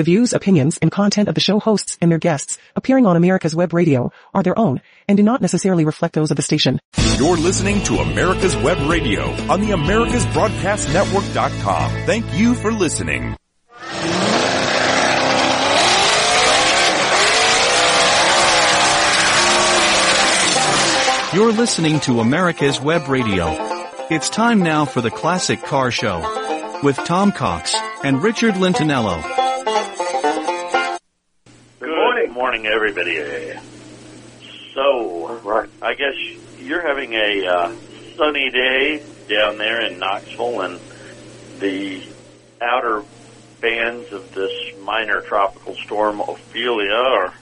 The views, opinions, and content of the show hosts and their guests appearing on America's Web Radio are their own and do not necessarily reflect those of the station. You're listening to America's Web Radio on the AmericasBroadcastNetwork.com. Thank you for listening. You're listening to America's Web Radio. It's time now for the Classic Car Show with Tom Cox and Richard Lentinello. Morning. morning, everybody. So, I guess you're having a uh, sunny day down there in Knoxville, and the outer bands of this minor tropical storm, Ophelia, are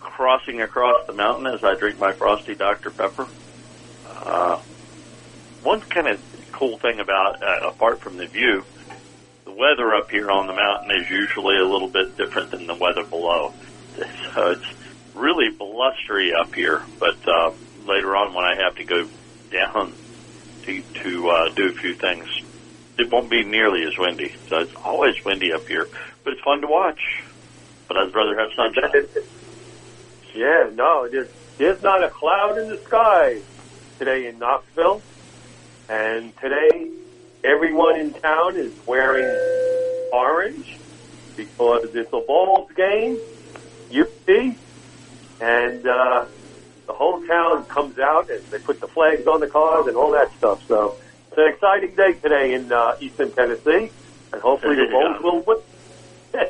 crossing across the mountain as I drink my frosty Dr. Pepper. Uh, one kind of cool thing about, uh, apart from the view, the weather up here on the mountain is usually a little bit different than the weather below. So it's really blustery up here, but uh, later on when I have to go down to, to uh, do a few things, it won't be nearly as windy. So it's always windy up here, but it's fun to watch. But I'd rather have sunshine. Yeah, no, there's, there's not a cloud in the sky today in Knoxville. And today, everyone in town is wearing orange because it's a Vols game, UT, and uh, the whole town comes out and they put the flags on the cars and all that stuff. So it's an exciting day today in uh, Eastern Tennessee, and hopefully the Vols will win.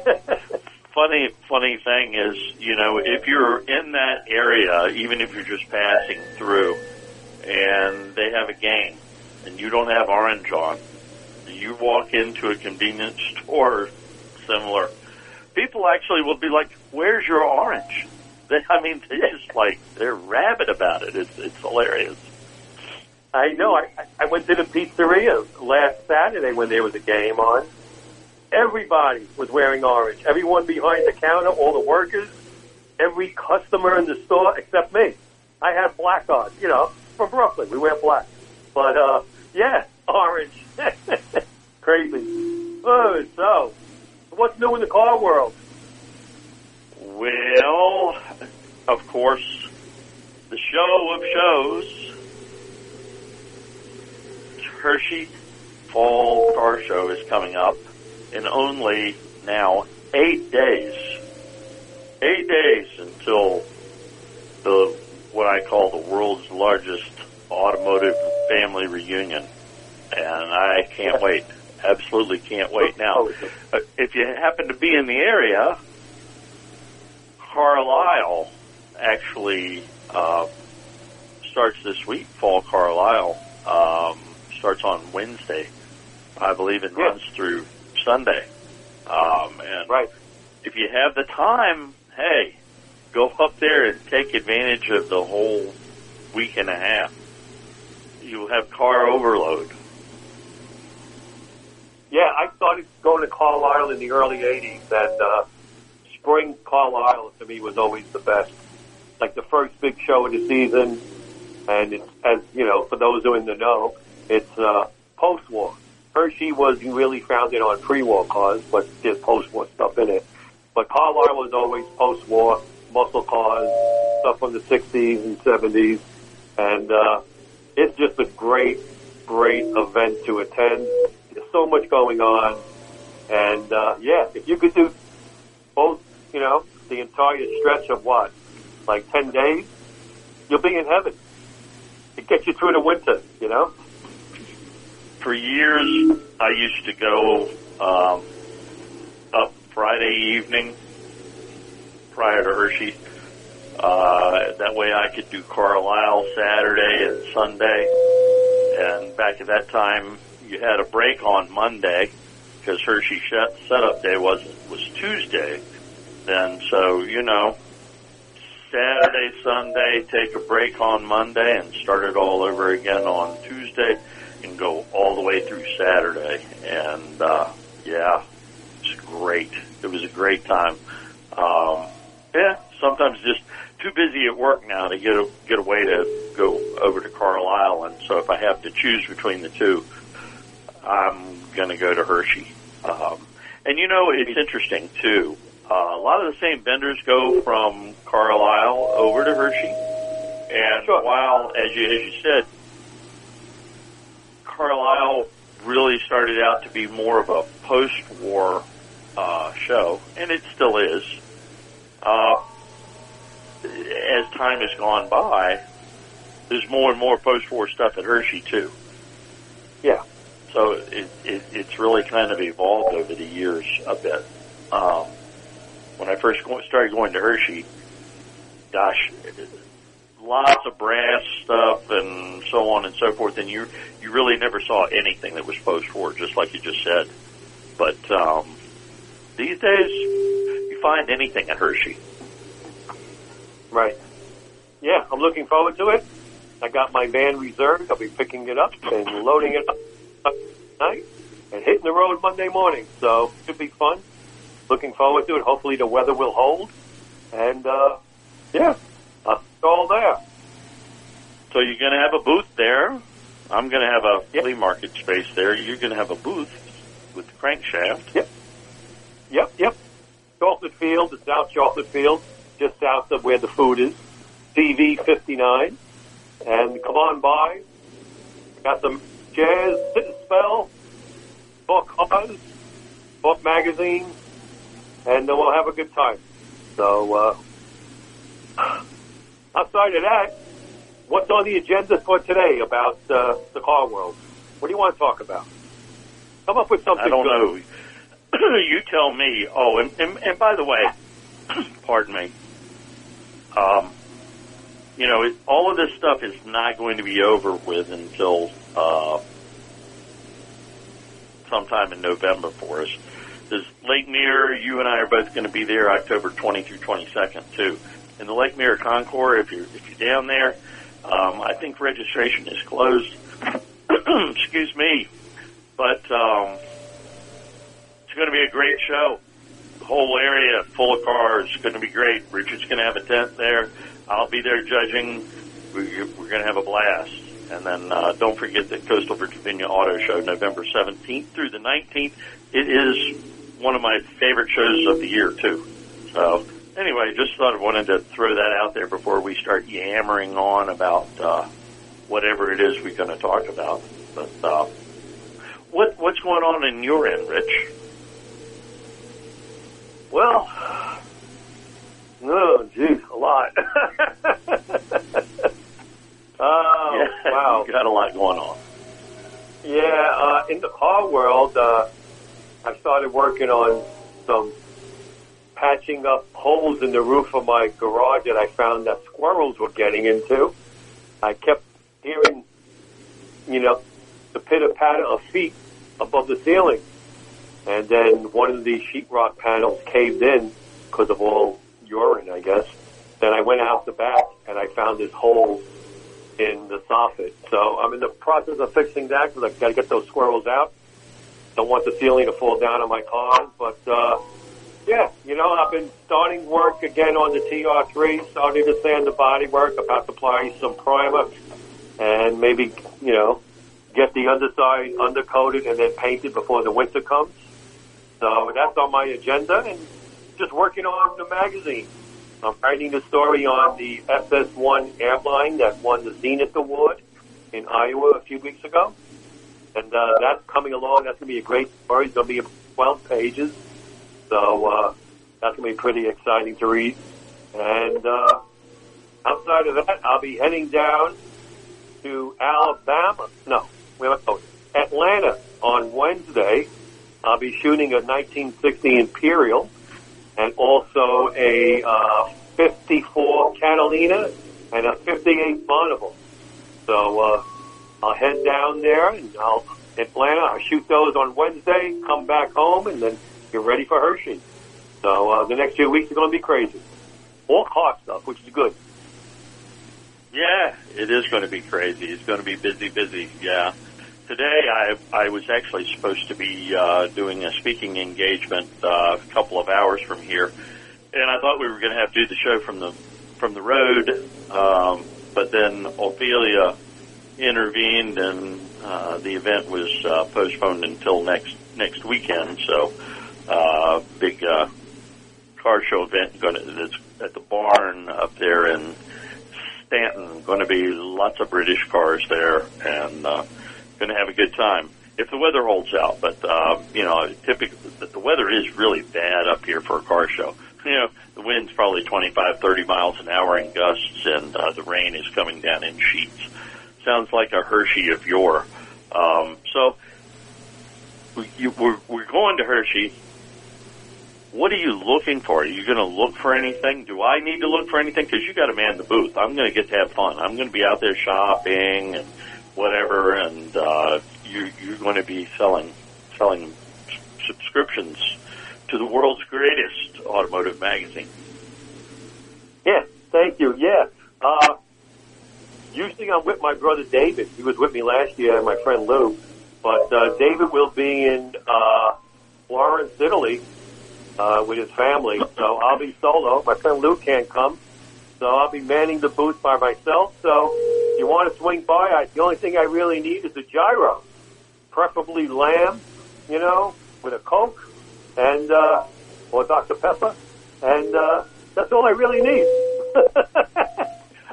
funny funny thing is, you know, if you're in that area, even if you're just passing through, and they have a game, and you don't have orange on, you walk into a convenience store similar, people actually will be like, "Where's your orange?" They, I mean, they're just like they're rabid about it. It's it's hilarious. I know. I, I went to the pizzeria last Saturday when there was a game on. Everybody was wearing orange. Everyone behind the counter, all the workers, every customer in the store except me. I had black on. You know, from Brooklyn, we wear black. But uh, yeah, orange. Crazy. Oh, so what's new in the car world? Well, of course, the show of shows, Hershey Fall Car Show is coming up in only now eight days. Eight days until the what I call the world's largest automotive family reunion, and I can't wait. Absolutely can't wait. Now, uh, if you happen to be in the area, Carlisle actually uh, starts this week. Fall Carlisle um, starts on Wednesday, I believe, and Yeah. runs through Sunday. Um, and Right. if you have the time, hey, go up there and take advantage of the whole week and a half. You'll have car overload. Yeah, I started going to Carlisle in the early '80s, and uh, spring Carlisle to me was always the best. Like the first big show of the season, and it's as you know, for those who are in the know, it's uh, post-war. Hershey was really founded on pre-war cars, but there's post-war stuff in it. But Carlisle was always post-war muscle cars, stuff from the '60s and '70s, and uh, it's just a great, great event to attend. So much going on, and uh, yeah, if you could do both, you know, the entire stretch of what, like ten days, you'll be in heaven. It gets you through the winter, you know. For years, I used to go um, up Friday evening prior to Hershey. Uh, that way I could do Carlisle Saturday and Sunday. And back at that time, you had a break on Monday because Hershey setup day was was Tuesday. Then, so you know, Saturday, Sunday, take a break on Monday, and start it all over again on Tuesday, and go all the way through Saturday. And uh, yeah, it's great. It was a great time. Um, yeah, sometimes just too busy at work now to get a, get away to go over to Carlisle, and so if I have to choose between the two, I'm going to go to Hershey. Um, And you know, it's interesting too. Uh, a lot of the same vendors go from Carlisle over to Hershey, and Sure. while, as you as you said, Carlisle really started out to be more of a post-war uh, show, and it still is. Uh, as time has gone by, there's more and more post-war stuff at Hershey too. Yeah. So it, it, it's really kind of evolved over the years a bit. Um, when I first started going to Hershey, gosh, lots of brass stuff and so on and so forth, and you you really never saw anything that was post-war, just like you just said. But um, these days, you find anything at Hershey. Right. Yeah, I'm looking forward to it. I got my van reserved. I'll be picking it up and loading it up tonight and hitting the road Monday morning. So it should be fun. Looking forward to it. Hopefully the weather will hold. And uh, yeah, it's all there. So you're going to have a booth there. I'm going to have a Yep. flea market space there. You're going to have a booth with the crankshaft. Yep. Yep, yep. Chocolate Field, the South Chocolate Field, just south of where the food is. CV 59. And come on by. Got some jazz, sit and spell, book cars, book magazine, and then we'll have a good time. So, uh, outside of that, what's on the agenda for today about uh, the car world? What do you want to talk about? Come up with something I don't good. know. you tell me. Oh, and, and, and by the way, pardon me. Um, you know, it, all of this stuff is not going to be over with until uh, sometime in November for us. There's Lake Mirror. You and I are both going to be there October 20 through 22nd too. In the Lake Mirror Concours, if you're if you're down there, um, I think registration is closed. Excuse me, but um, it's going to be a great show. The whole area full of cars. It's going to be great. Richard's going to have a tent there. I'll be there judging. We're going to have a blast. And then uh, don't forget the Coastal Virginia Auto Show, November 17th through the 19th. It is one of my favorite shows of the year, too. So, anyway, just thought I wanted to throw that out there before we start yammering on about uh, whatever it is we're going to talk about. But uh, what what's going on in your end, Rich? Well, oh, geez, a lot. oh, yeah, wow. got a lot going on. Yeah, uh, in the car world, uh, I started working on some patching up holes in the roof of my garage that I found that squirrels were getting into. I kept hearing, you know, the pitter patter of feet above the ceiling. And then one of the sheetrock panels caved in because of all urine, I guess. Then I went out the back and I found this hole in the soffit. So I'm in the process of fixing that because I've got to get those squirrels out. Don't want the ceiling to fall down on my cars, but uh, yeah, you know, I've been starting work again on the TR3, starting to sand the body work, about to apply some primer, and maybe, you know, get the underside undercoated and then painted before the winter comes. So that's on my agenda, and just working on the magazine. I'm writing the story on the SS1 airline that won the Zenith Award in Iowa a few weeks ago. And uh, that's coming along. That's going to be a great story. It's going to be 12 pages. So uh, that's going to be pretty exciting to read. And uh, outside of that, I'll be heading down to Alabama. No, where am I going? Atlanta on Wednesday. I'll be shooting a 1960 Imperial and also a uh, 54 Catalina and a 58 Bonneville. So uh, I'll head down there and I'll Atlanta. I'll shoot those on Wednesday, come back home, and then get ready for Hershey. So uh, the next few weeks are going to be crazy. All car stuff, which is good. Yeah, it is going to be crazy. It's going to be busy, busy. Yeah. Today, I I was actually supposed to be uh, doing a speaking engagement uh, a couple of hours from here, and I thought we were going to have to do the show from the from the road, um, but then Ophelia intervened, and uh, the event was uh, postponed until next next weekend. So uh, big uh, car show event going that's at the barn up there in Stanton. Going to be lots of British cars there, and uh, going to have a good time if the weather holds out. But uh, you know, typically the weather is really bad up here for a car show. You know, the wind's probably 25, 30 miles an hour in gusts, and uh, the rain is coming down in sheets. Sounds like a Hershey of yore. Um, so you, we're, we're going to Hershey. What are you looking for? Are you going to look for anything? Do I need to look for anything? Because you got to man the booth. I'm going to get to have fun. I'm going to be out there shopping and whatever, and uh, you, you're going to be selling selling subscriptions to the world's greatest automotive magazine. Yeah, thank you. Yeah. Uh, usually I'm with my brother David. He was with me last year and my friend Lou. But uh, David will be in uh, Florence, Italy uh, with his family. So I'll be solo. My friend Lou can't come. So I'll be manning the booth by myself. So if you want to swing by, I, the only thing I really need is a gyro. Preferably lamb, you know, with a Coke and, uh, or Dr. Pepper. And, uh, that's all I really need.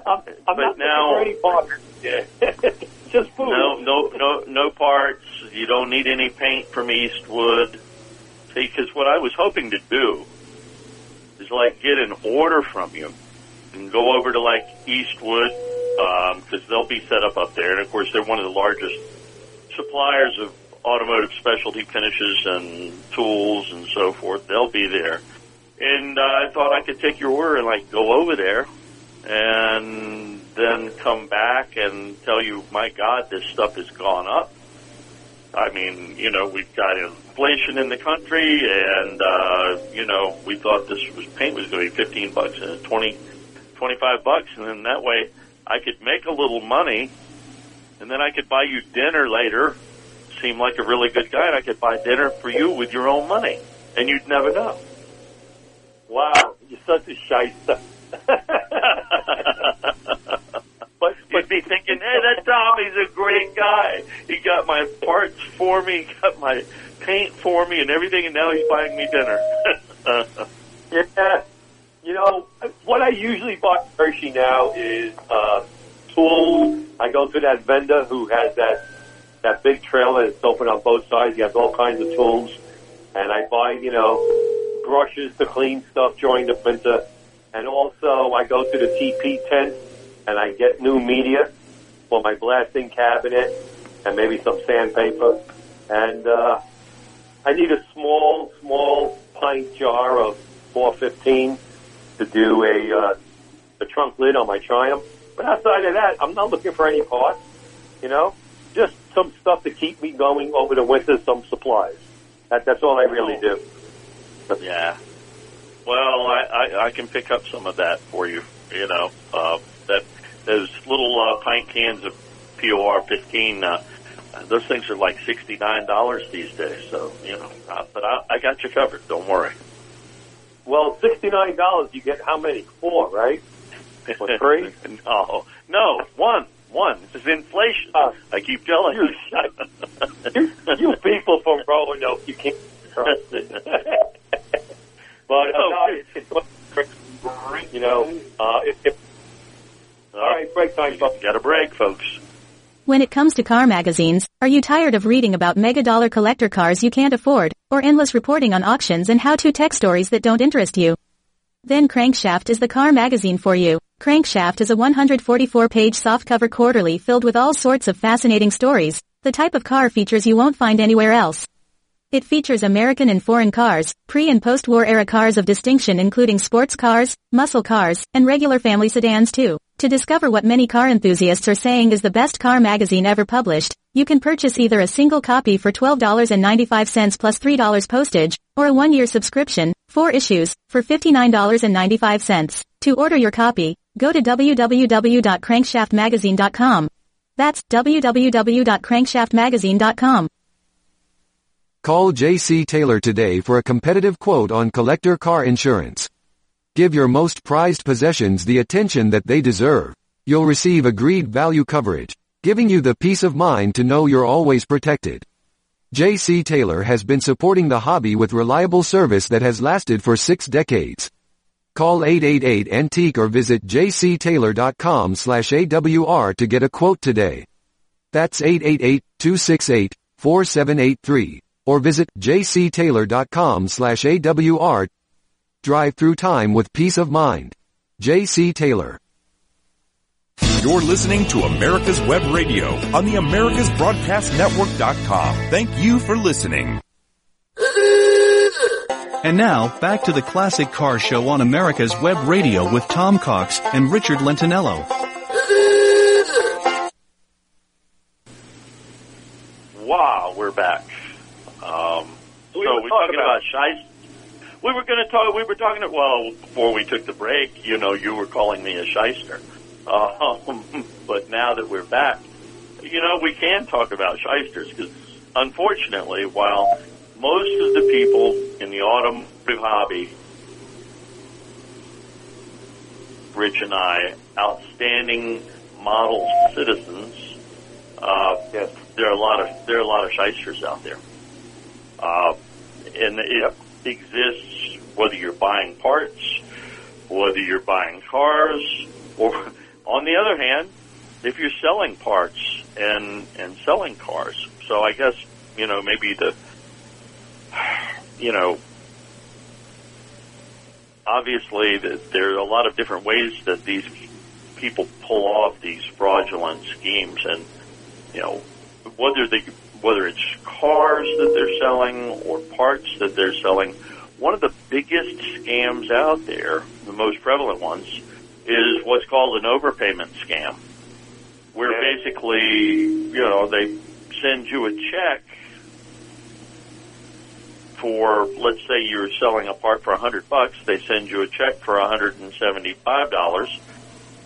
I'm, I'm But not now- any. Just food. No, no, no, no parts. You don't need any paint from Eastwood. See, because what I was hoping to do is like get an order from you and go over to like Eastwood because they'll be set up up there, and of course they're one of the largest suppliers of automotive specialty finishes and tools and so forth. They'll be there, and uh, I thought I could take your order and like go over there and then come back and tell you, my God, this stuff has gone up. I mean, you know, we've got inflation in the country, and uh, you know, we thought this was paint was going to be fifteen bucks and twenty, twenty-five bucks, and then that way I could make a little money, and then I could buy you dinner later. Seem like a really good guy, and I could buy dinner for you with your own money, and you'd never know. Wow, you're such a shyster. but You'd be thinking, hey, that Tommy's a great guy. He got my parts for me, he got my paint for me and everything, and now he's buying me dinner. yeah, you know what I usually buy Hershey now is uh, tools. I go to that vendor who has that that big trailer that's open on both sides. He has all kinds of tools, and I buy you know brushes to clean stuff during the winter, and also I go to the TP tent and I get new media for my blasting cabinet and maybe some sandpaper, and uh, I need a small, small pint jar of POR 15 to do a uh, the trunk lid on my Triumph. But outside of that, I'm not looking for any parts. You know, just some stuff to keep me going over the winter. Some supplies. That, that's all I really do. yeah. Well, I, I, I can pick up some of that for you. You know, uh, that those little uh, pint cans of POR 15. Uh, those things are like sixty nine dollars these days. So you know, uh, but I, I got you covered. Don't worry. Well, sixty nine dollars. You get how many? Four, right? Or three? no, no, one, one. This is inflation. Oh. I keep telling you. you, you people from Roanoke, you can't trust it. but uh, no, it, it's you know, uh, it, it, all right, break time, folks. Got a break, folks. When it comes to car magazines, are you tired of reading about mega dollar collector cars you can't afford, or endless reporting on auctions and how-to tech stories that don't interest you? Then Crankshaft is the car magazine for you. Crankshaft is a 144-page softcover quarterly filled with all sorts of fascinating stories, the type of car features you won't find anywhere else. It features American and foreign cars, pre- and post-war era cars of distinction including sports cars, muscle cars, and regular family sedans too. To discover what many car enthusiasts are saying is the best car magazine ever published, you can purchase either a single copy for $12.95 plus $3 postage, or a one-year subscription, four issues, for $59.95. To order your copy, go to www.crankshaftmagazine.com. That's www.crankshaftmagazine.com. Call JC Taylor today for a competitive quote on collector car insurance. Give your most prized possessions the attention that they deserve. You'll receive agreed value coverage, giving you the peace of mind to know you're always protected. JC Taylor has been supporting the hobby with reliable service that has lasted for six decades. Call 888-ANTIQUE or visit jctaylor.com slash AWR to get a quote today. That's 888-268-4783 or visit jctaylor.com slash AWR. Drive through time with peace of mind. JC Taylor. You're listening to America's Web Radio on the AmericasBroadcastNetwork.com. Thank you for listening. And now, back to the Classic Car Show on America's Web Radio with Tom Cox and Richard Lentinello. Wow, we're back. Um, so were we're talking talking about- about shice. We were going to talk. We were talking. Well, before we took the break, you know, you were calling me a shyster. Um, but now that we're back, you know, we can talk about shysters because, unfortunately, while most of the people in the automotive hobby, Rich and I, outstanding model citizens, uh, Yes. there are a lot of there are a lot of shysters out there, uh, and it exists whether you're buying parts, whether you're buying cars, or on the other hand, if you're selling parts and and selling cars. So I guess you know maybe the you know obviously that there are a lot of different ways that these people pull off these fraudulent schemes and you know whether they whether it's cars that they're selling or parts that they're selling one of the biggest scams out there the most prevalent ones is what's called an overpayment scam where Yeah. basically you know they send you a check for let's say you're selling a part for a hundred bucks they send you a check for a hundred and seventy five dollars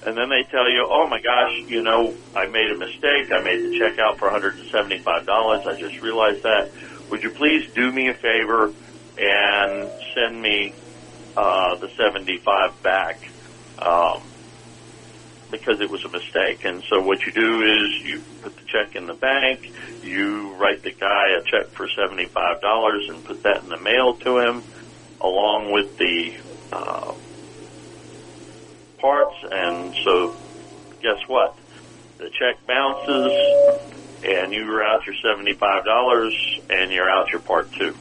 and then they tell you, oh my gosh, you know, I made a mistake. I made the check out for $175. I just realized that. Would you please do me a favor and send me uh, the 75 back? Um, because it was a mistake. And so what you do is you put the check in the bank, you write the guy a check for $75 and put that in the mail to him along with the uh, parts, and so guess what? The check bounces, and you're out your seventy-five dollars, and you're out your part too.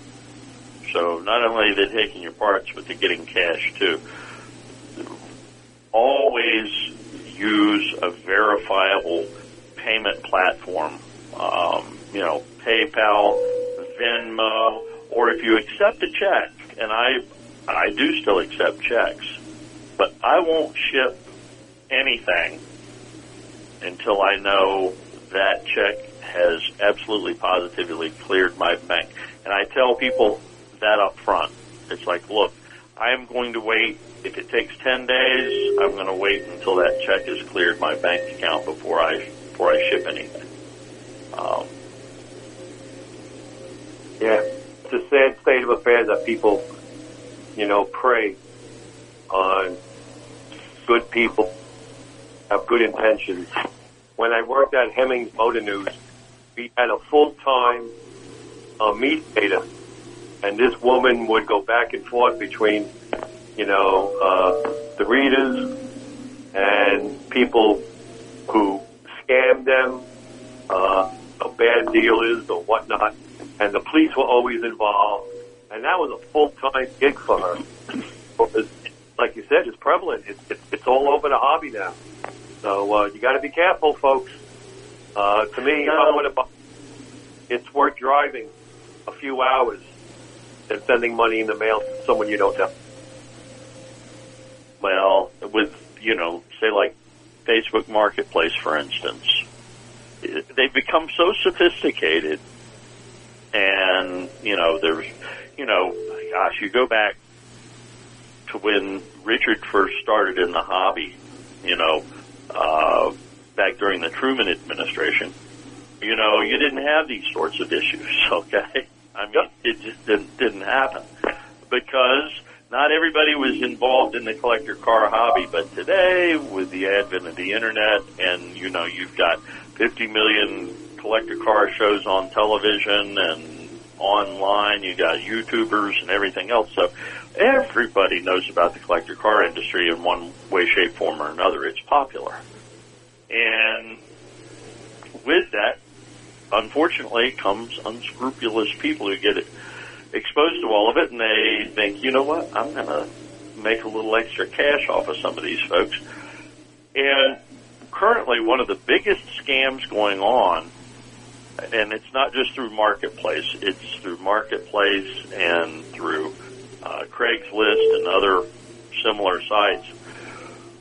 So not only are they taking your parts, but they're getting cash too. Always use a verifiable payment platform. Um, you know, PayPal, Venmo, or if you accept a check, and I I do still accept checks but I won't ship anything until I know that check has absolutely positively cleared my bank. And I tell people that up front. It's like, look, I am going to wait. If it takes 10 days, I'm going to wait until that check has cleared my bank account before I, before I ship anything. Um, Yeah, it's a sad state of affairs that people, you know, prey on good people, have good intentions. When I worked at Hemmings Motor News, we had a full-time uh, mediator, and this woman would go back and forth between, you know, uh, the readers and people who scammed them, uh, bad dealers or whatnot, and the police were always involved, and that was a full-time gig for her. Because, like you said, it's prevalent. It's, it's, it's all over the hobby now. So uh, you got to be careful, folks. Uh, to me, if I want to buy, it's worth driving a few hours than sending money in the mail to someone you don't know. well, with, you know, say like Facebook Marketplace, for instance, they've become so sophisticated and, you know, there's, you know, gosh, you go back to when Richard first started in the hobby, you know, uh, back during the Truman administration, you know, you didn't have these sorts of issues, okay? I mean, it just didn't, didn't happen because not everybody was involved in the collector car hobby, but today with the advent of the internet and, you know, you've got 50 million collector car shows on television and online. You got YouTubers and everything else. So everybody knows about the collector car industry in one way, shape, form, or another. It's popular. And with that, unfortunately, comes unscrupulous people who get exposed to all of it and they think, you know what, I'm going to make a little extra cash off of some of these folks. And currently, one of the biggest scams going on, and it's not just through Marketplace, it's through Marketplace and through uh, Craigslist and other similar sites,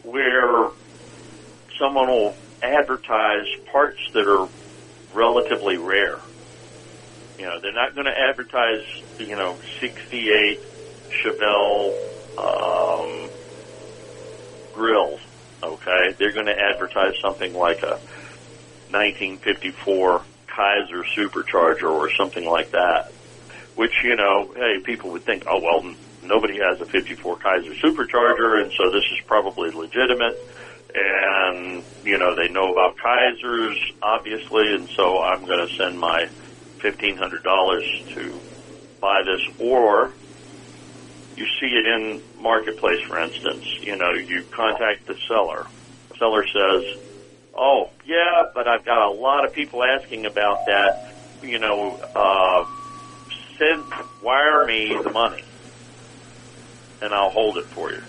where someone will advertise parts that are relatively rare. You know, they're not going to advertise, you know, 68 Chevelle um, grills. Okay, they're going to advertise something like a 1954 Kaiser supercharger or something like that. Which you know, hey, people would think, oh well, nobody has a 54 Kaiser supercharger, and so this is probably legitimate. And you know, they know about Kaisers, obviously, and so I'm going to send my fifteen hundred dollars to buy this, or you see it in marketplace, for instance. You know, you contact the seller. The seller says, "Oh, yeah, but I've got a lot of people asking about that. You know, uh, send wire me the money, and I'll hold it for you."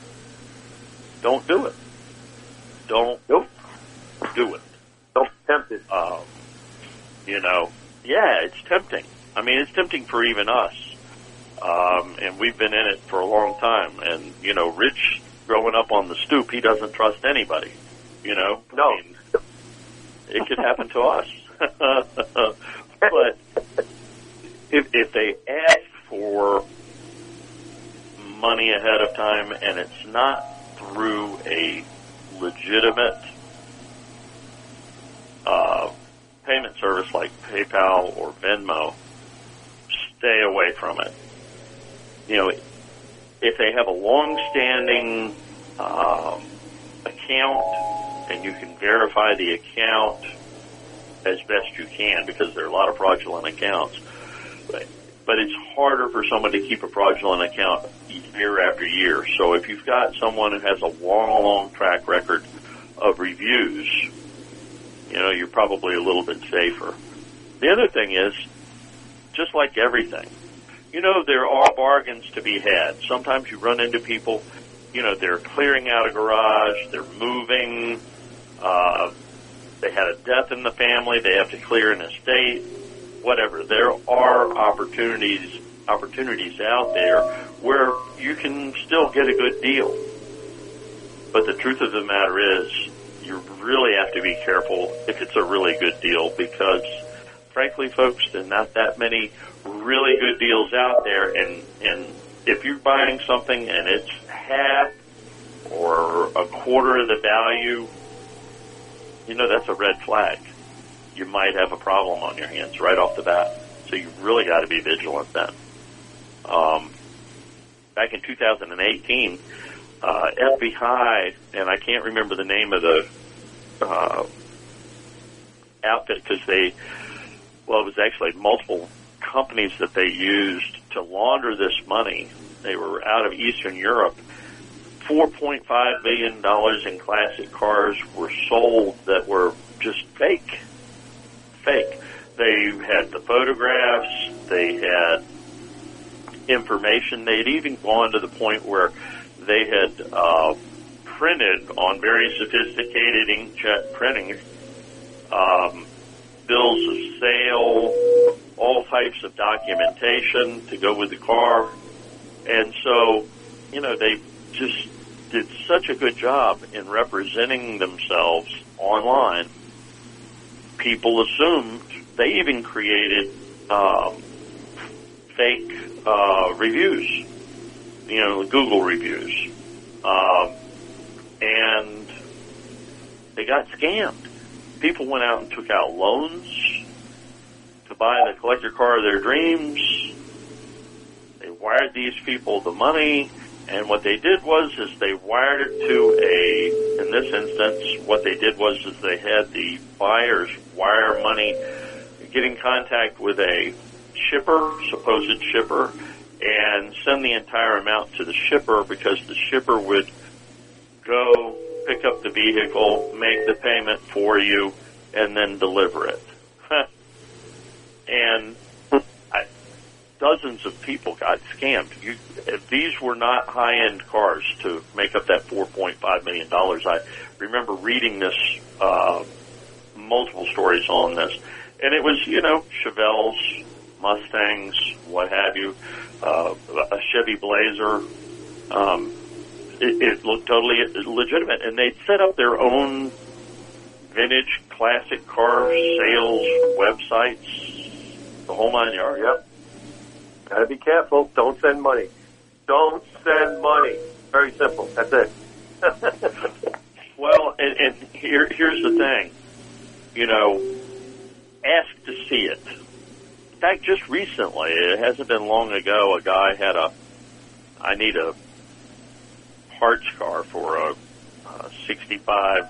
Don't do it. Don't Nope. do it. Don't tempt it. Um, you know, yeah, it's tempting. I mean, it's tempting for even us. Um, and we've been in it for a long time. And, you know, Rich, growing up on the stoop, he doesn't trust anybody. You know? No. I mean, it could happen to us. but if, if they ask for money ahead of time and it's not through a legitimate uh, payment service like PayPal or Venmo, stay away from it. You know, if they have a long-standing um, account and you can verify the account as best you can, because there are a lot of fraudulent accounts, but, but it's harder for someone to keep a fraudulent account year after year. So if you've got someone who has a long, long track record of reviews, you know, you're probably a little bit safer. The other thing is, just like everything, you know, there are bargains to be had. Sometimes you run into people, you know, they're clearing out a garage, they're moving, uh, they had a death in the family, they have to clear an estate, whatever. There are opportunities, opportunities out there where you can still get a good deal. But the truth of the matter is, you really have to be careful if it's a really good deal because frankly folks, there's not that many really good deals out there and, and if you're buying something and it's half or a quarter of the value, you know, that's a red flag. You might have a problem on your hands right off the bat. So you really got to be vigilant then. Um, back in 2018, uh, FBI, and I can't remember the name of the uh, outfit because they, well, it was actually multiple companies that they used to launder this money. They were out of Eastern Europe. $4.5 million in classic cars were sold that were just fake. Fake. They had the photographs, they had information. They'd even gone to the point where they had uh, printed on very sophisticated inkjet printing um, bills of sale, all types of documentation to go with the car. And so, you know, they just did such a good job in representing themselves online. People assumed they even created um, fake uh, reviews, you know, Google reviews, um, and they got scammed. People went out and took out loans to buy the collector car of their dreams. They wired these people the money, and what they did was is they wired it to a. In this instance, what they did was is they had the buyers wire money get in contact with a shipper, supposed shipper, and send the entire amount to the shipper because the shipper would go pick up the vehicle, make the payment for you, and then deliver it. and dozens of people got scammed. You, these were not high-end cars to make up that $4.5 million. I remember reading this, uh, multiple stories on this. And it was, you know, Chevelles, Mustangs, what have you, uh, a Chevy Blazer. Um, it, it looked totally legitimate. And they'd set up their own vintage classic car sales websites, the whole nine yards. Yep. Gotta be careful. Don't send money. Don't send money. Very simple. That's it. Well, and, and here, here's the thing. You know, ask to see it. In fact, just recently, it hasn't been long ago, a guy had a, I need a parts car for a, a 65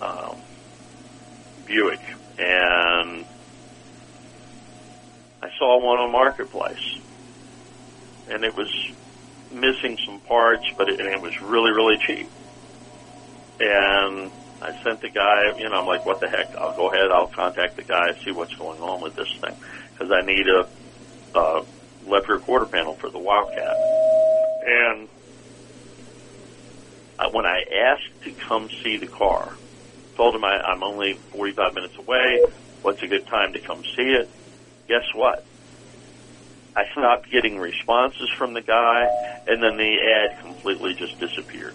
um, Buick, and saw one on Marketplace, and it was missing some parts, but it, and it was really, really cheap. And I sent the guy, you know, I'm like, what the heck? I'll go ahead, I'll contact the guy, see what's going on with this thing, because I need a, uh, left rear quarter panel for the Wildcat. And I, when I asked to come see the car, told him I, I'm only 45 minutes away. What's a good time to come see it? Guess what? I stopped getting responses from the guy, and then the ad completely just disappeared.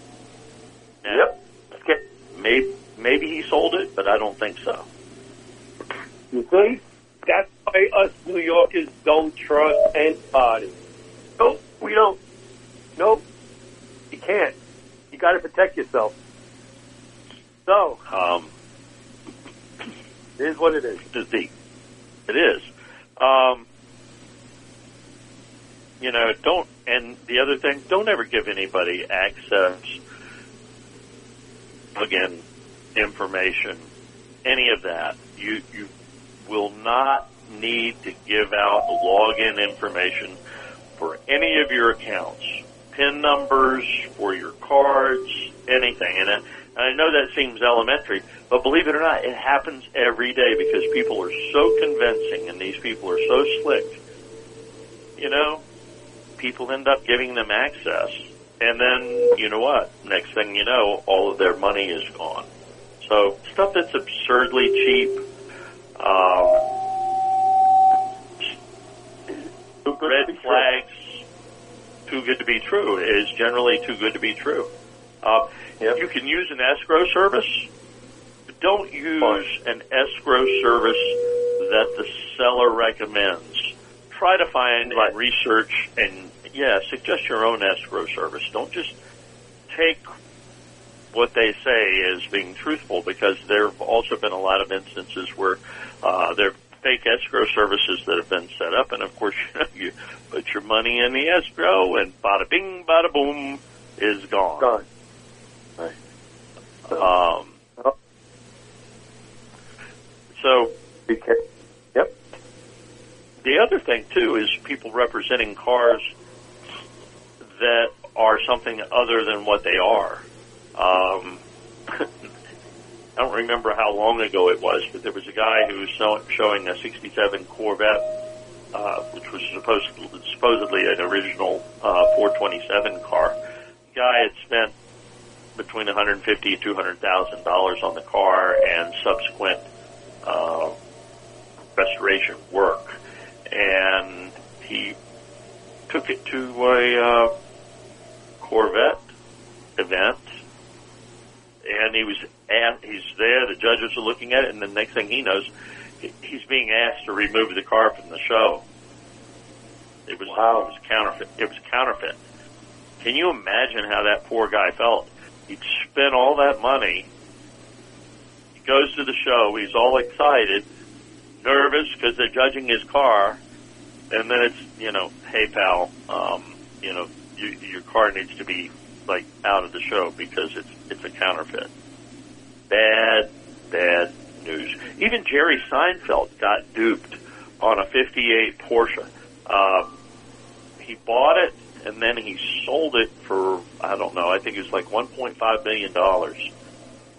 And Yep. Okay. Maybe, maybe he sold it, but I don't think so. You see? That's why us New Yorkers don't trust anybody. Nope, we don't. Nope. You can't. You gotta protect yourself. So, Um, it is what it is. it is. Um, you know, don't and the other thing, don't ever give anybody access again information, any of that. You you will not need to give out login information for any of your accounts, PIN numbers for your cards, anything. And, it, and I know that seems elementary, but believe it or not, it happens every day because people are so convincing and these people are so slick. You know, people end up giving them access. And then, you know what? Next thing you know, all of their money is gone. So stuff that's absurdly cheap, um, red flags, too good to be true, is generally too good to be true. Uh, Yep. You can use an escrow service, but don't use an escrow service that the seller recommends. Try to find and research and, yeah, suggest your own escrow service. Don't just take what they say as being truthful because there have also been a lot of instances where uh, there are fake escrow services that have been set up, and of course, you know, you put your money in the escrow, and bada bing, bada boom, is gone. Gone. Um, so Be careful. Yep. the other thing too is people representing cars that are something other than what they are. Um, I don't remember how long ago it was, but there was a guy who was show, showing a '67 Corvette, uh, which was supposed supposedly an original uh, 427 car. The guy had spent between 150 and 200 thousand dollars on the car and subsequent uh, restoration work, and he took it to a uh, Corvette event, and he was asked, he's there. The judges are looking at it, and the next thing he knows, he's being asked to remove the car from the show. It was Wow. it was counterfeit. It was counterfeit. Can you imagine how that poor guy felt? He'd spent all that money. He goes to the show. He's all excited, nervous because they're judging his car, and then it's you know, hey pal, um, you know, you, your car needs to be like out of the show because it's it's a counterfeit. Bad, bad news. Even Jerry Seinfeld got duped on a 58 Porsche. Uh, he bought it and then he sold it for, I don't know, I think it was like $1.5 million.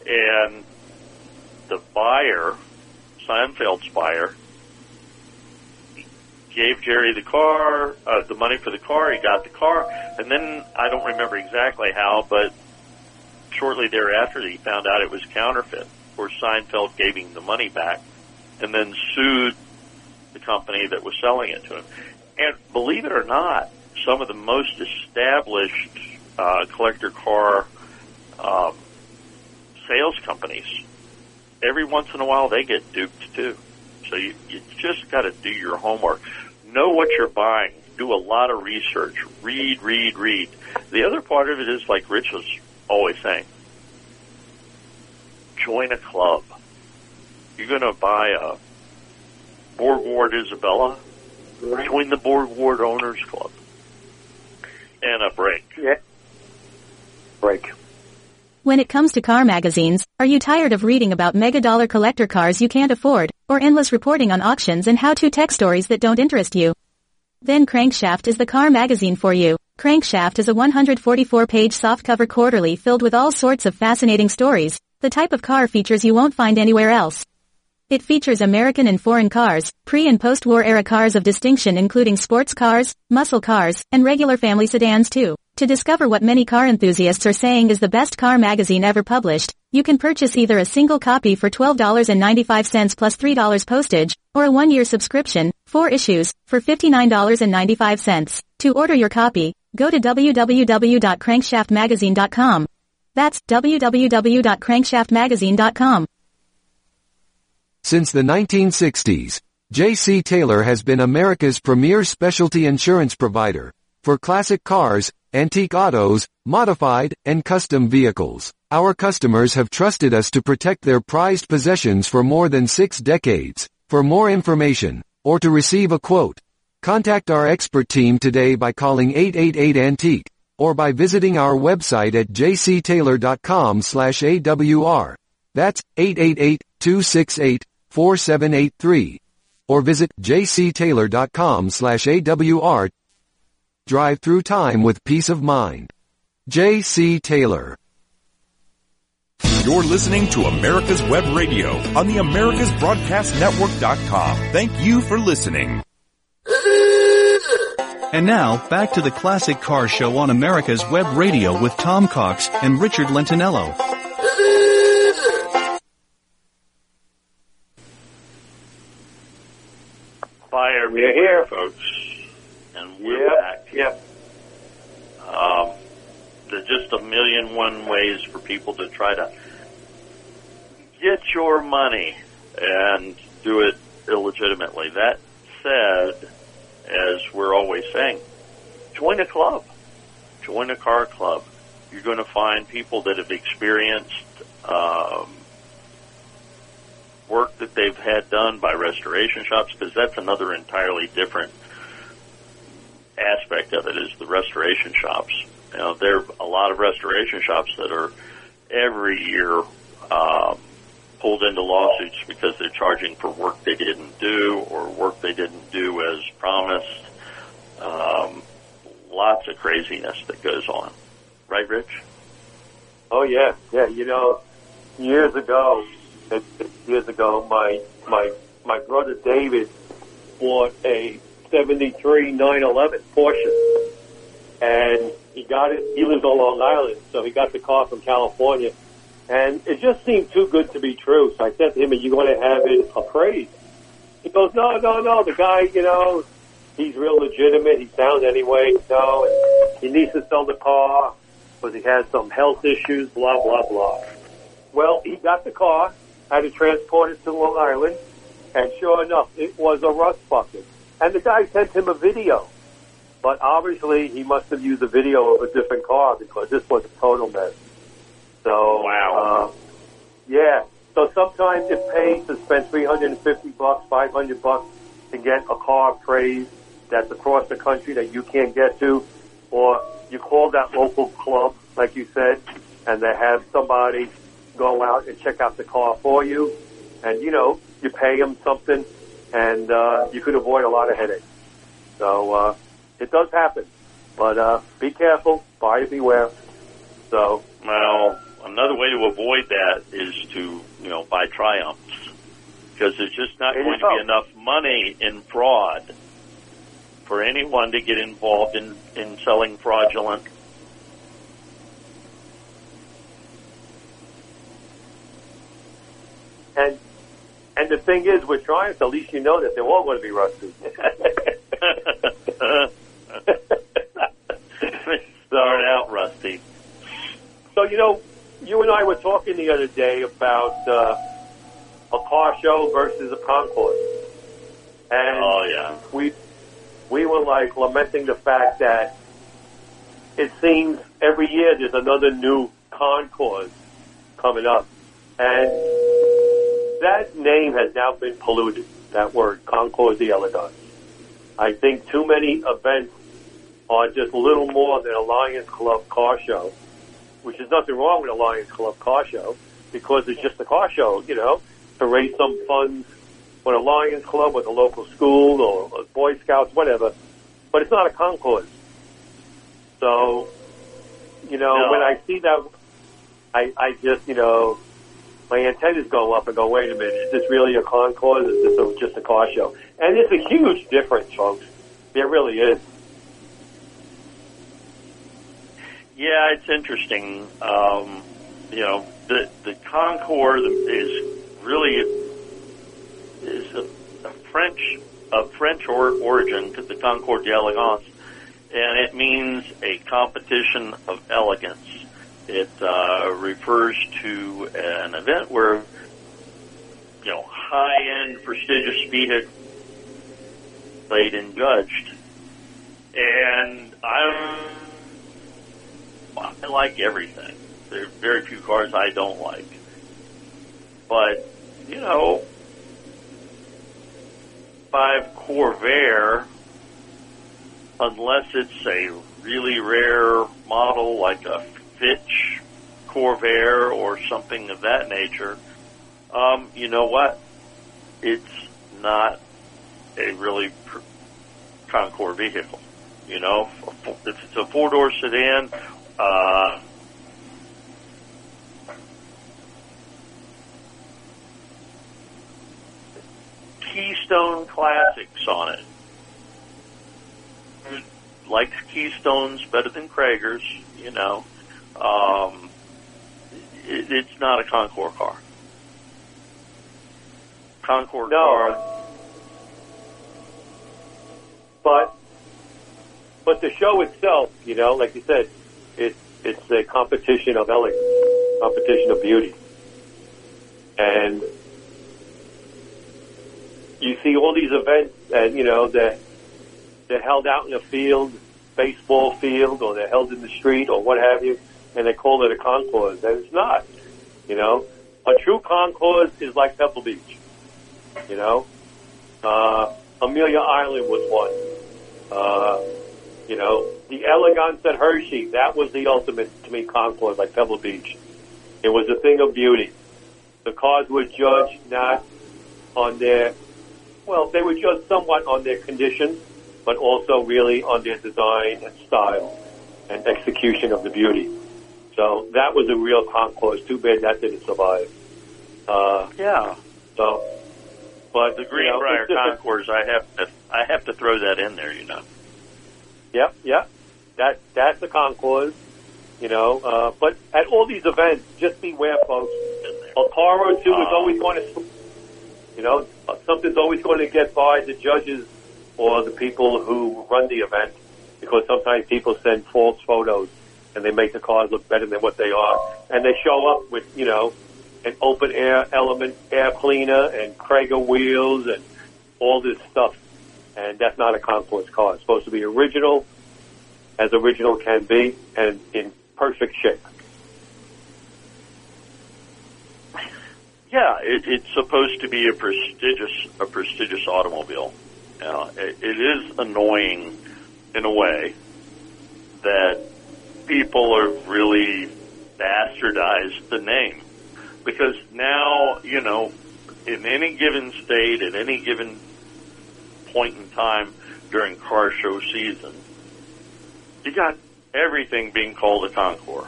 And the buyer, Seinfeld's buyer, gave Jerry the car, uh, the money for the car. He got the car, and then I don't remember exactly how, but shortly thereafter, he found out it was counterfeit. Of Seinfeld gave him the money back, and then sued the company that was selling it to him. And believe it or not, some of the most established uh, collector car um, sales companies, every once in a while, they get duped too. So you, you just got to do your homework. Know what you're buying. Do a lot of research. Read, read, read. The other part of it is, like Rich was always saying, join a club. You're going to buy a Borgward Isabella. Right. Join the Borgward Owners Club. And a break. Yeah. Break. When it comes to car magazines, are you tired of reading about mega dollar collector cars you can't afford, or endless reporting on auctions and how-to tech stories that don't interest you? Then Crankshaft is the car magazine for you. Crankshaft is a 144-page softcover quarterly filled with all sorts of fascinating stories, the type of car features you won't find anywhere else. It features American and foreign cars, pre- and post-war era cars of distinction including sports cars, muscle cars, and regular family sedans too. To discover what many car enthusiasts are saying is the best car magazine ever published, you can purchase either a single copy for $12.95 plus $3 postage, or a one-year subscription, four issues, for $59.95. To order your copy, go to www.crankshaftmagazine.com. That's www.crankshaftmagazine.com. Since the 1960s, J.C. Taylor has been America's premier specialty insurance provider for classic cars, antique autos, modified, and custom vehicles. Our customers have trusted us to protect their prized possessions for more than six decades. For more information, or to receive a quote, contact our expert team today by calling 888-ANTIQUE, or by visiting our website at jctaylor.com slash AWR. That's 888-268-4783. Or visit jctaylor.com slash AWR. Drive through time with peace of mind. J.C. Taylor. You're listening to America's Web Radio on the AmericasBroadcastNetwork.com. Thank you for listening. And now, back to the Classic Car Show on America's Web Radio with Tom Cox and Richard Lentinello. Fire We're here. folks. And we're Yep. back. Yep. Um, there's just a million one ways for people to try to get your money and do it illegitimately. That said, as we're always saying, join a club. Join a car club. You're going to find people that have experienced um, work that they've had done by restoration shops because that's another entirely different aspect of it is the restoration shops. You know, there are a lot of restoration shops that are every year um, pulled into lawsuits because they're charging for work they didn't do or work they didn't do as promised. Um, lots of craziness that goes on, right, Rich? Oh yeah, yeah. You know, years ago, years ago, my my my brother David bought a '73 911 Porsche, and he got it. He lives on Long Island, so he got the car from California, and it just seemed too good to be true. So I said to him, "Are you going to have it appraised?" He goes, "No, no, no. The guy, you know, he's real legitimate. He's sound anyway. And he needs to sell the car because he has some health issues. Blah blah blah." Well, he got the car, had to transport it to Long Island, and sure enough, it was a rust bucket. And the guy sent him a video. But obviously, he must have used a video of a different car because this was a total mess. So, Wow. uh, yeah. So sometimes it pays to spend 350 bucks, 500 bucks to get a car appraised that's across the country that you can't get to, or you call that local club, like you said, and they have somebody go out and check out the car for you. and you know you pay them something, and uh, you could avoid a lot of headaches. So uh, it does happen, but uh, be careful, buyer beware. So Well, another way to avoid that is to, you know, buy triumphs. Because there's just not going to be enough money in fraud for anyone to get involved in, in selling fraudulent. and and the thing is, with Triumph, at least you know that they're all going to be rusty. Start out rusty. So you know, you and I were talking the other day about uh, a car show versus a concourse, and Oh, yeah. we we were like lamenting the fact that it seems every year there's another new concourse coming up, and that name has now been polluted. That word, concourse the elegance. I think too many events are just little more than a Lions Club car show, which is nothing wrong with a Lions Club car show because it's just a car show, you know, to raise some funds for a Lions Club or the local school or, or Boy Scouts, whatever. But it's not a concourse. So, you know, No. when I see that, I, I just, you know, my antennas go up and go, wait a minute, is this really a concourse? Is this a, just a car show? And it's a huge difference, folks. There really is. Yeah, it's interesting. Um, you know, the the Concorde is really is a, a French of French or, origin to the Concours d'Elegance, and it means a competition of elegance. It uh, refers to an event where you know high end prestigious vehicles played and judged, and I'm I like everything. There are very few cars I don't like. But, you know, five Corvair, unless it's a really rare model like a Fitch Corvair or something of that nature, um, you know what? It's not a really pr- Concours vehicle. You know, if it's a four door sedan, uh, Keystone Classics on it. Likes Keystones better than Cragars, you know. Um, it, it's not a Concours car. Concours No. car. But but the show itself, you know, like you said, it it's a competition of elegance, competition of beauty, and you see all these events, and you know they're they're held out in a field, baseball field, or they're held in the street, or what have you, and they call it a concourse, and it's not. You know, a true concourse is like Pebble Beach. You know, uh, Amelia Island was one. Uh, you know, the elegance at Hershey, that was the ultimate, to me, concourse, like Pebble Beach. It was a thing of beauty. The cars were judged not on their, well, they were judged somewhat on their condition, but also really on their design and style and execution of the beauty. So that was a real concourse. Too bad that didn't survive. Uh, Yeah. so, but The you know, Greenbrier it's just a- Concours, I have to, I have to throw that in there, you know. Yep, yep. That that's the concourse, you know. Uh, but at all these events, just beware, folks. A car or two is Oh. always going to, you know, something's always going to get by the judges or the people who run the event because sometimes people send false photos and they make the cars look better than what they are, and they show up with you know an open air element air cleaner and Cragar wheels and all this stuff and that's not a concourse car. It's supposed to be original, as original can be, and in perfect shape. Yeah, it, it's supposed to be a prestigious a prestigious automobile. Now, it, it is annoying in a way that people are really bastardized the name because now you know in any given state at any given point in time during car show season, you got everything being called a Concours.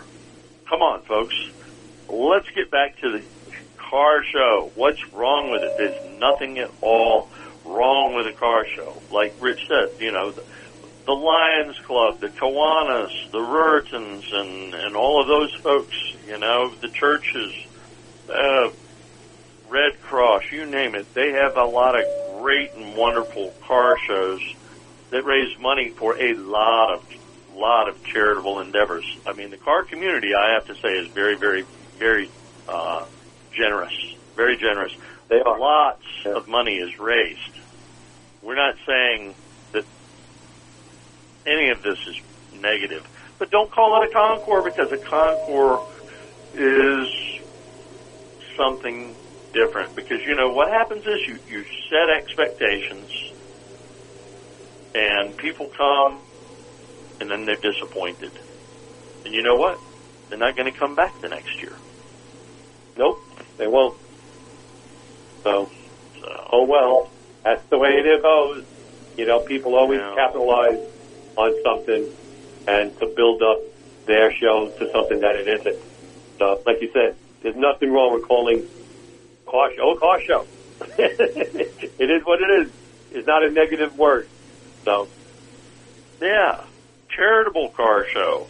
Come on, folks. Let's get back to the car show. What's wrong with it? There's nothing at all wrong with a car show. Like Rich said, you know, the, the Lions Club, the Kiwanis, the Ruritans, and, and all of those folks, you know, the churches, uh, Red Cross, you name it. They have a lot of great and wonderful car shows that raise money for a lot of lot of charitable endeavors. I mean, the car community, I have to say, is very, very, very uh, generous. Very generous. They are. Lots of money is raised. We're not saying any of this is negative, but don't call it a Concours because a Concours is something different. Because you know what happens is you you set expectations, and people come, and then they're disappointed. And you know what? They're not going to come back the next year. Nope, they won't. So, So, oh well, that's the way it goes. Oh, you know, people always capitalize on something and to build up their show to something that it isn't. So, like you said, there's nothing wrong with calling car show a car show. it is what it is. It's not a negative word. So, yeah, charitable car show.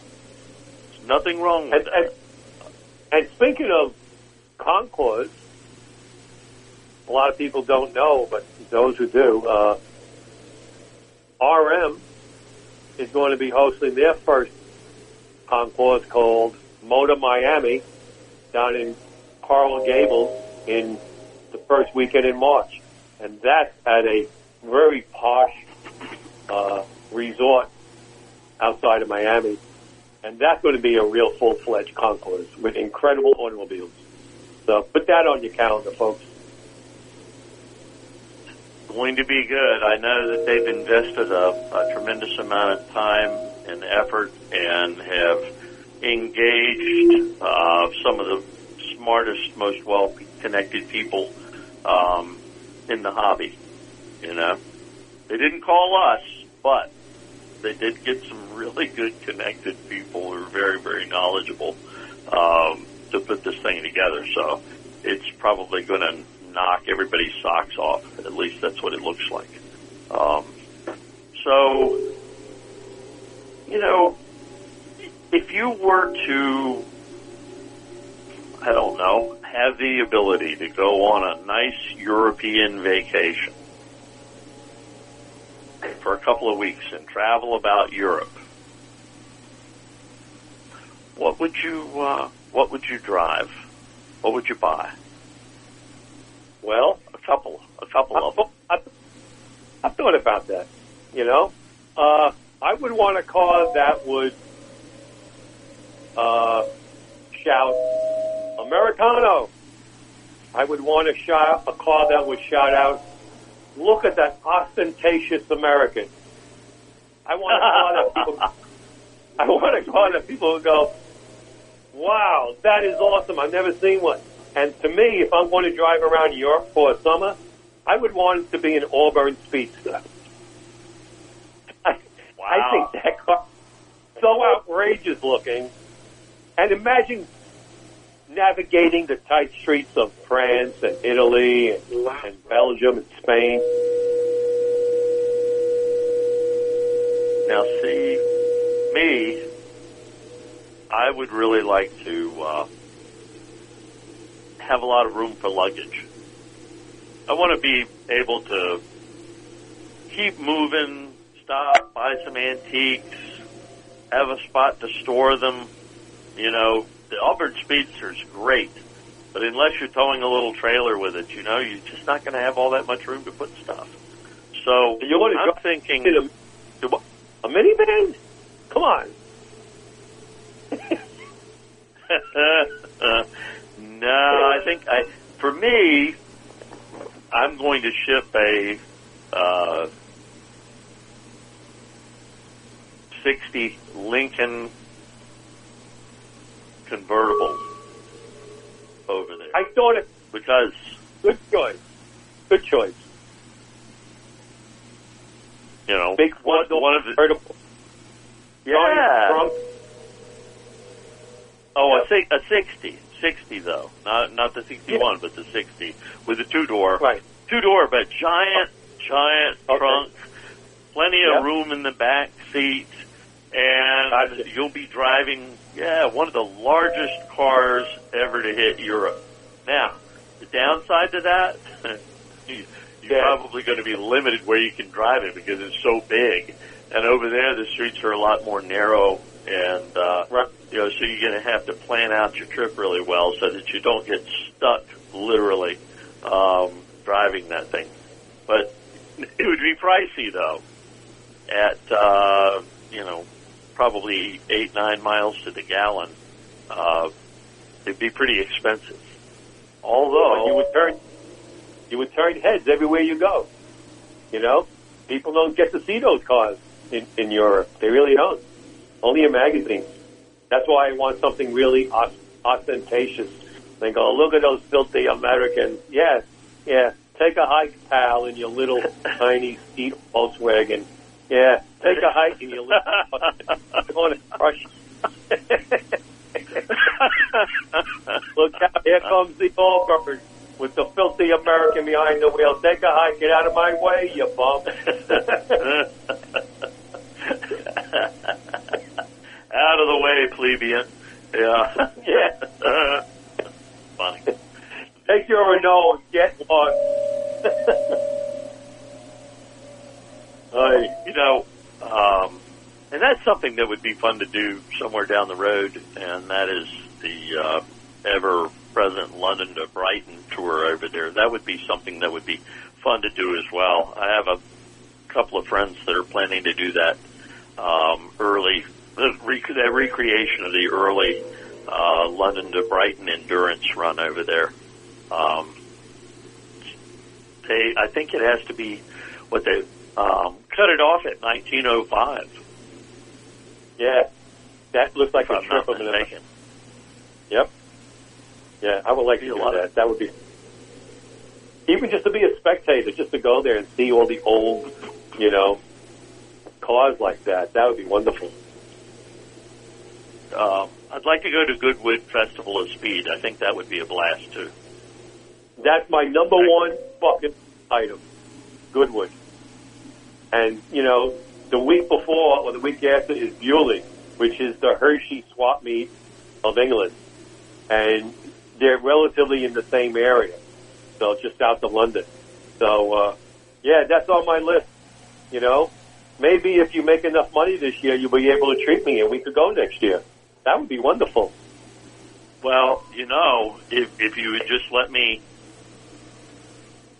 There's nothing wrong with and, and, that. and speaking of concourse, a lot of people don't know, but those who do, uh, RM is going to be hosting their first concourse called Motor Miami down in Coral Gables in the first weekend in March. And that's at a very posh uh, resort outside of Miami. And that's going to be a real full-fledged concourse with incredible automobiles. So put that on your calendar, folks. Going to be good. I know that they've invested a, a tremendous amount of time and effort and have engaged uh, some of the smartest, most well-connected people um, in the hobby. You know, they didn't call us, but they did get some really good connected people who are very, very knowledgeable um, to put this thing together. So it's probably going to knock everybody's socks off. At least that's what it looks like. Um, so, you know, if you were to, I don't know, have the ability to go on a nice European vacation for a couple of weeks and travel about Europe, what would you, uh, what would you drive? What would you buy? Well, A couple, a couple of them. I, I thought about that. You know, uh, I would want a car that would uh, shout Americano. I would want to shout a car that would shout out, "Look at that ostentatious American." I want a car that people. I want a car that people would go, "Wow, that is awesome! I've never seen one." And to me, if I'm going to drive around Europe for a summer, I would want it to be an Auburn Speedster. I, I think that car so outrageous looking. And imagine navigating the tight streets of France and Italy and, and Belgium and Spain. Now, see, me, I would really like to uh, have a lot of room for luggage. I want to be able to keep moving, stop, buy some antiques, have a spot to store them. You know, the Auburn Speedster's great, but unless you're towing a little trailer with it, you know, you're just not going to have all that much room to put stuff. So You want I'm thinking. a, a minivan? Come on. no, I think I, for me, I'm going to ship a uh, 60 Lincoln convertible over there I thought it because good choice. Good choice. You know, Big one, one, of the convertible. yeah. Oh, a, a sixty, sixty though, not not the sixty-one, but the sixty with a two-door. Right. Two-door, but giant, giant Okay. trunk, plenty of Yep. room in the back seat, and Gotcha. you'll be driving, yeah, one of the largest cars ever to hit Europe. Now, the downside to that, you- you're Yeah. probably going to be limited where you can drive it because it's so big. And over there, the streets are a lot more narrow, and uh, Right. You know, so you're going to have to plan out your trip really well so that you don't get stuck, literally, um, driving that thing. But it would be pricey though, at uh, you know, probably eight nine miles to the gallon. Uh, it'd be pretty expensive. Although you would turn you would turn heads everywhere you go. You know, people don't get to see those cars in in Europe. They really don't. Only in magazines. That's why I want something really ostentatious. They go, look at those filthy Americans. Yeah, yeah. Take a hike, pal, in your little tiny seat Volkswagen. Yeah, take a hike in your little. to crush. Look out! Here comes the Allbird with the filthy American behind the wheel. Take a hike. Get out of my way, you bum. Out of the way, plebeian. Yeah. Yeah. Funny. Take your and get lost. Uh, you know, um, and that's something that would be fun to do somewhere down the road, and that is the uh, ever-present London to Brighton tour over there. That would be something that would be fun to do as well. I have a couple of friends that are planning to do that um, early, the rec- that recreation of the early uh, London to Brighton endurance run over there. Um, they, I think it has to be what they um, cut it off at 1905. Yeah, that looks like If a I'm trip of an mistaken. Yep. Yeah, I would like to do lot of- that. That would be even just to be a spectator, just to go there and see all the old, you know, cars like that. That would be wonderful. Um, I'd like to go to Goodwood Festival of Speed. I think that would be a blast too. That's my number one fucking item. Goodwood. And, you know, the week before or the week after is Beaulieu, which is the Hershey swap meet of England. And they're relatively in the same area. So just south of London. So, uh, yeah, that's on my list. You know, maybe if you make enough money this year, you'll be able to treat me and we could go next year. That would be wonderful. Well, you know, if if you would just let me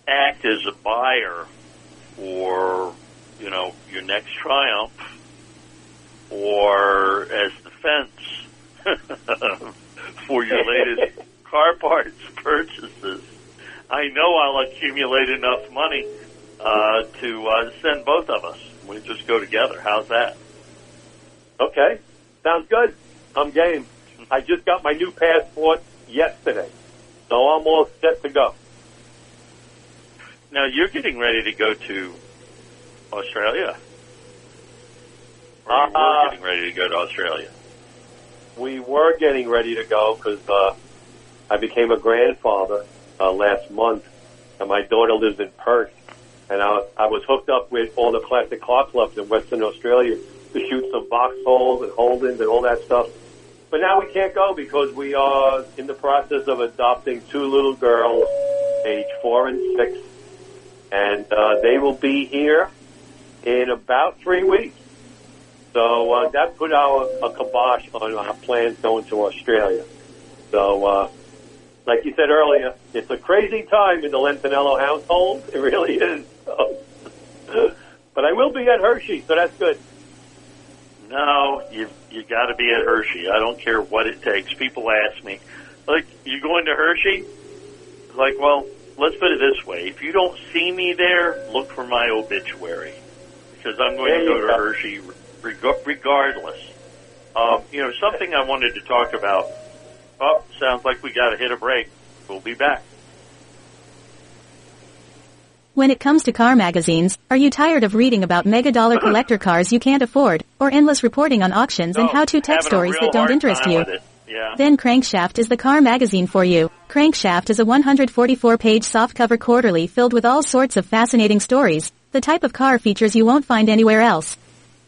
act as a buyer for, you know, your next Triumph, or as the fence for your latest car parts purchases, I know I'll accumulate enough money uh, to uh, send both of us. We just go together. How's that? Okay, sounds good. I'm game. I just got my new passport yesterday, so I'm all set to go. Now you're getting ready to go to Australia. Or you were Uh, getting ready to go to Australia. We were getting ready to go because uh, I became a grandfather uh, last month, and my daughter lives in Perth, and I, I was hooked up with all the classic car clubs in Western Australia to shoot some Vauxhalls and Holdens and all that stuff. But now we can't go because we are in the process of adopting two little girls, age four and six, and uh, they will be here in about three weeks. So uh, that put our a kibosh on our plans going to Australia. So, uh, like you said earlier, it's a crazy time in the Lentinello household. It really is. So, but I will be at Hershey, so that's good. No, you you got to be at Hershey. I don't care what it takes. People ask me, like, you going to Hershey? Like, well, let's put it this way: if you don't see me there, look for my obituary because I'm going There to go to go. Hershey reg- regardless. Um, you know, something I wanted to talk about. Oh, sounds like we got to hit a break. We'll be back. When it comes to car magazines, are you tired of reading about mega dollar collector cars you can't afford, or endless reporting on auctions and how-to tech stories that don't interest you? Yeah. Then Crankshaft is the car magazine for you. Crankshaft is a 144-page softcover quarterly filled with all sorts of fascinating stories, the type of car features you won't find anywhere else.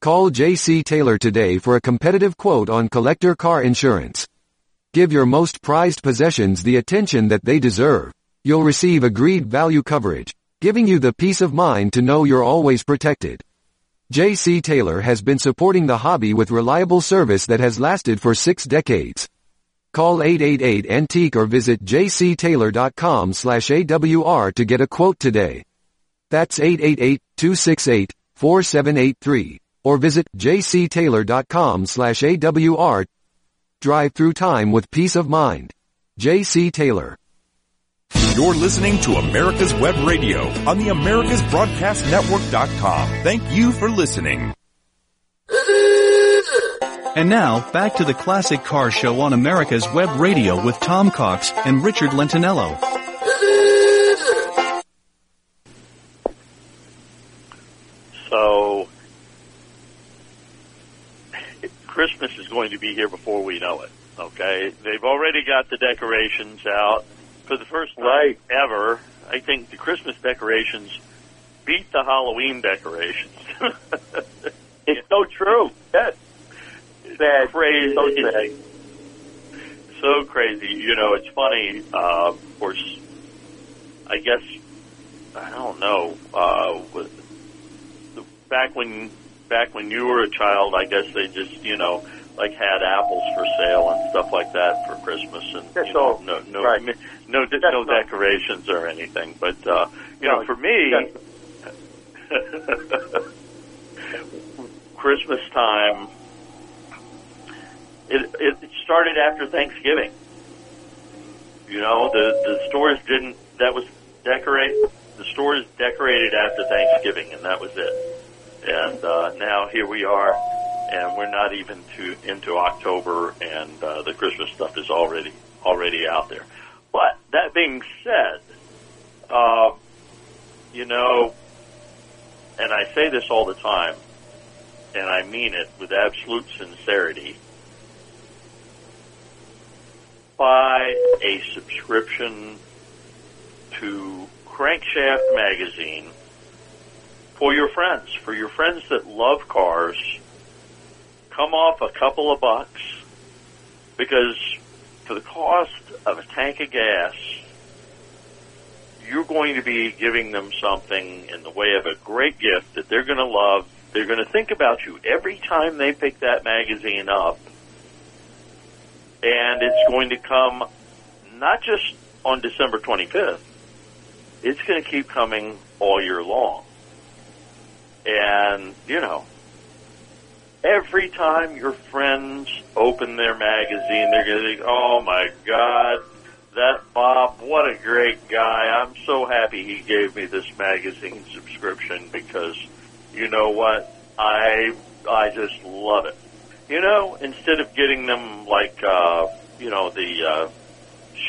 Call JC Taylor today for a competitive quote on collector car insurance. Give your most prized possessions the attention that they deserve. You'll receive agreed value coverage, giving you the peace of mind to know you're always protected. JC Taylor has been supporting the hobby with reliable service that has lasted for six decades. Call 888 Antique or visit jctaylor.com slash AWR to get a quote today. That's 888-268-4783 or visit jctaylor.com slash AWR. Drive through time with peace of mind. JC Taylor. You're listening to America's Web Radio on the AmericasBroadcastNetwork.com. Thank you for listening. And now, back to the Classic Car Show on America's Web Radio with Tom Cox and Richard Lentinello. So Christmas is going to be here before we know it. Okay, they've already got the decorations out for the first time Right. ever. I think the Christmas decorations beat the Halloween decorations. It's so true. Yes. Sad. crazy. So sad. so crazy. You know, it's funny. Uh, of course, I guess I don't know. Uh, with the, back when back when you were a child, I guess they just you know like had apples for sale and stuff like that for Christmas, and That's you know, all. no no Right. no no, no decorations or anything. But uh, you know, for me. Christmas time. It, it it started after Thanksgiving. You know, the the stores didn't. That was decorate. The stores decorated after Thanksgiving, and that was it. And uh, now here we are, and we're not even to into October, and uh, the Christmas stuff is already already out there. But that being said, uh, you know, and I say this all the time, and I mean it with absolute sincerity. Buy a subscription to Crankshaft Magazine for your friends, for your friends that love cars. Come off a couple of bucks because for the cost of a tank of gas, you're going to be giving them something in the way of a great gift that they're going to love. They're going to think about you every time they pick that magazine up. And it's going to come not just on December 25th. It's going to keep coming all year long. And, you know, every time your friends open their magazine, they're going to think, oh my God, that Bob, what a great guy. I'm so happy he gave me this magazine subscription because you know what? I I just love it. You know, instead of getting them like uh, you know, the uh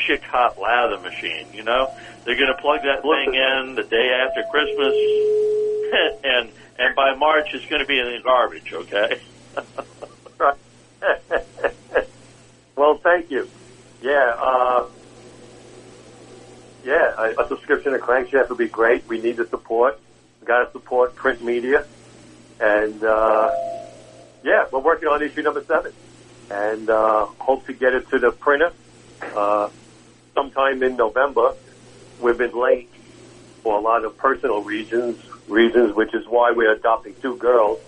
chic hot lather machine, you know? They're gonna plug that thing in the day after Christmas and and by March it's gonna be in the garbage, okay? right. well, thank you. Yeah, uh, yeah, a, a subscription to Crankshaft would be great. We need the support. We got to support print media, and uh, yeah, we're working on issue number seven, and uh, hope to get it to the printer uh, sometime in November. We've been late for a lot of personal reasons, reasons, which is why we're adopting two girls,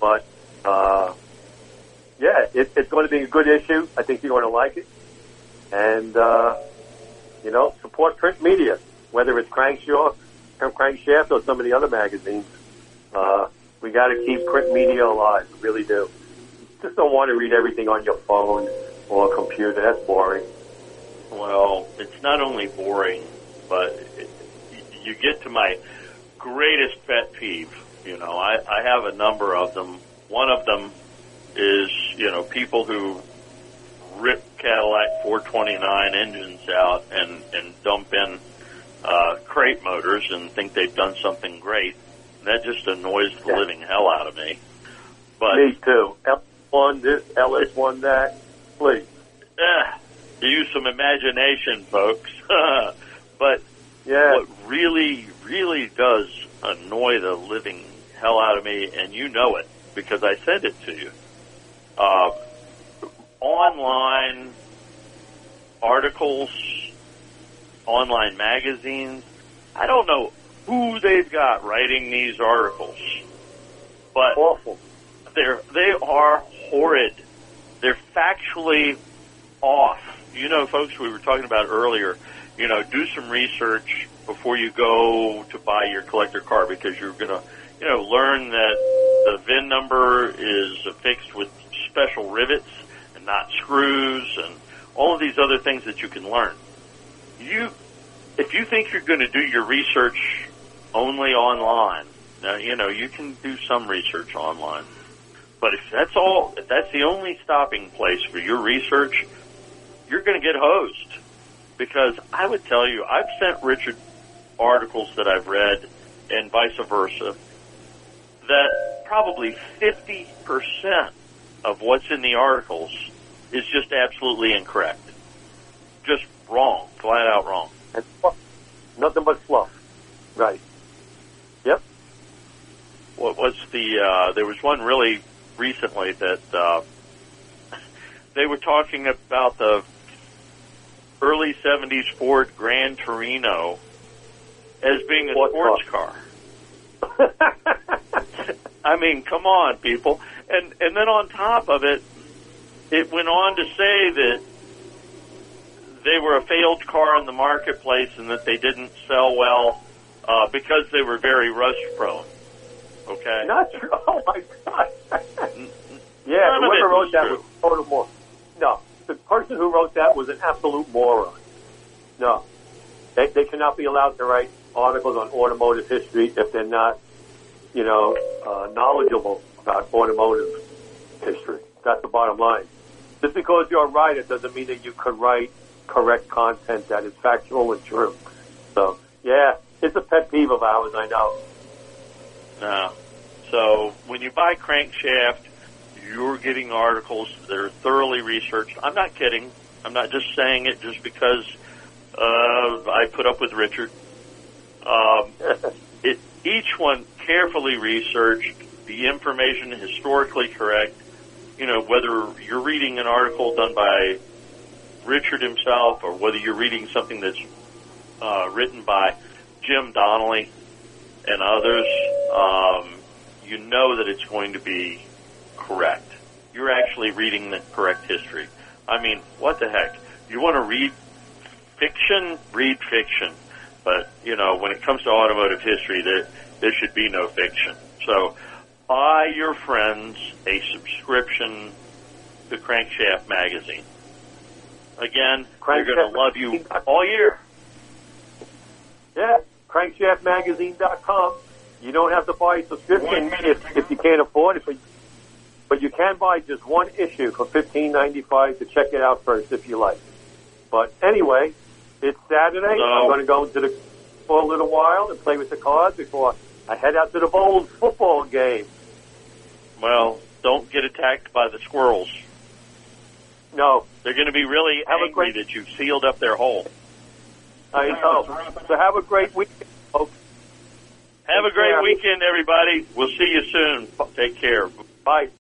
but. Uh, yeah, it, it's going to be a good issue. I think you're going to like it. And, uh, you know, support print media, whether it's Crankshaw, Crankshaft or some of the other magazines. Uh, we got to keep print media alive. We really do. Just don't want to read everything on your phone or computer. That's boring. Well, it's not only boring, but it, you get to my greatest pet peeve. You know, I, I have a number of them. One of them is, you know, people who rip Cadillac 429 engines out and, and dump in uh, crate motors and think they've done something great. That just annoys the Yeah. living hell out of me. But Me too. LS1 this, LS1 that. Please. eh, use some imagination, folks. but Yeah. what really, really does annoy the living hell out of me, and you know it because I sent it to you. Uh, online articles, online magazines. I don't know who they've got writing these articles, but Awful. they're they are horrid. They're factually off. You know, folks, we were talking about earlier. You know, do some research before you go to buy your collector car because you're going to, you know, learn that the VIN number is affixed with special rivets and not screws, and all of these other things that you can learn. You, if you think you're going to do your research only online, now you know you can do some research online. But if that's all, if that's the only stopping place for your research, you're going to get hosed. Because I would tell you, I've sent Richard articles that I've read and vice versa that probably 50% of what's in the articles is just absolutely incorrect. Just wrong. Flat out wrong. And fluff. Nothing but fluff. Right. Yep. what was the uh, there was one really recently that uh, they were talking about the early 70s Ford Gran Torino as being a sports car. I mean, come on, people. And and then on top of it, it went on to say that they were a failed car in the marketplace and that they didn't sell well uh, because they were very rust prone. Okay. Not true. Oh my god. yeah, None whoever wrote was that was a total moron. No, the person who wrote that was an absolute moron. No, they they cannot be allowed to write articles on automotive history if they're not, you know, uh, knowledgeable about automotive history. That's the bottom line. Just because you're a writer doesn't mean that you can write correct content that is factual and true. So, yeah, it's a pet peeve of ours. I know. No. So when you buy Crankshaft, you're getting articles that are thoroughly researched. I'm not kidding. I'm not just saying it just because uh, I put up with Richard. Um, it, each one carefully researched, the information historically correct. You know, whether you're reading an article done by Richard himself or whether you're reading something that's uh, written by Jim Donnelly and others, um, you know that it's going to be correct. You're actually reading the correct history. I mean, what the heck? You want to read fiction? Read fiction. But, you know, when it comes to automotive history, there, there should be no fiction. So, buy your friends a subscription to Crankshaft Magazine. Again, they're going to love you all year. Yeah, crankshaftmagazine.com. You don't have to buy a subscription if, if you can't afford it, but, but you can buy just one issue for fifteen ninety five to check it out first if you like. But anyway, it's Saturday. No. I'm going to go into the for a little while and play with the cards before I head out to the Vols football game. Well, don't get attacked by the squirrels. No, They're going to be really Have angry great- that you've sealed up their hole. I know. So have a great weekend, folks. Have a great care. weekend, everybody. We'll see you soon. Take care. Bye.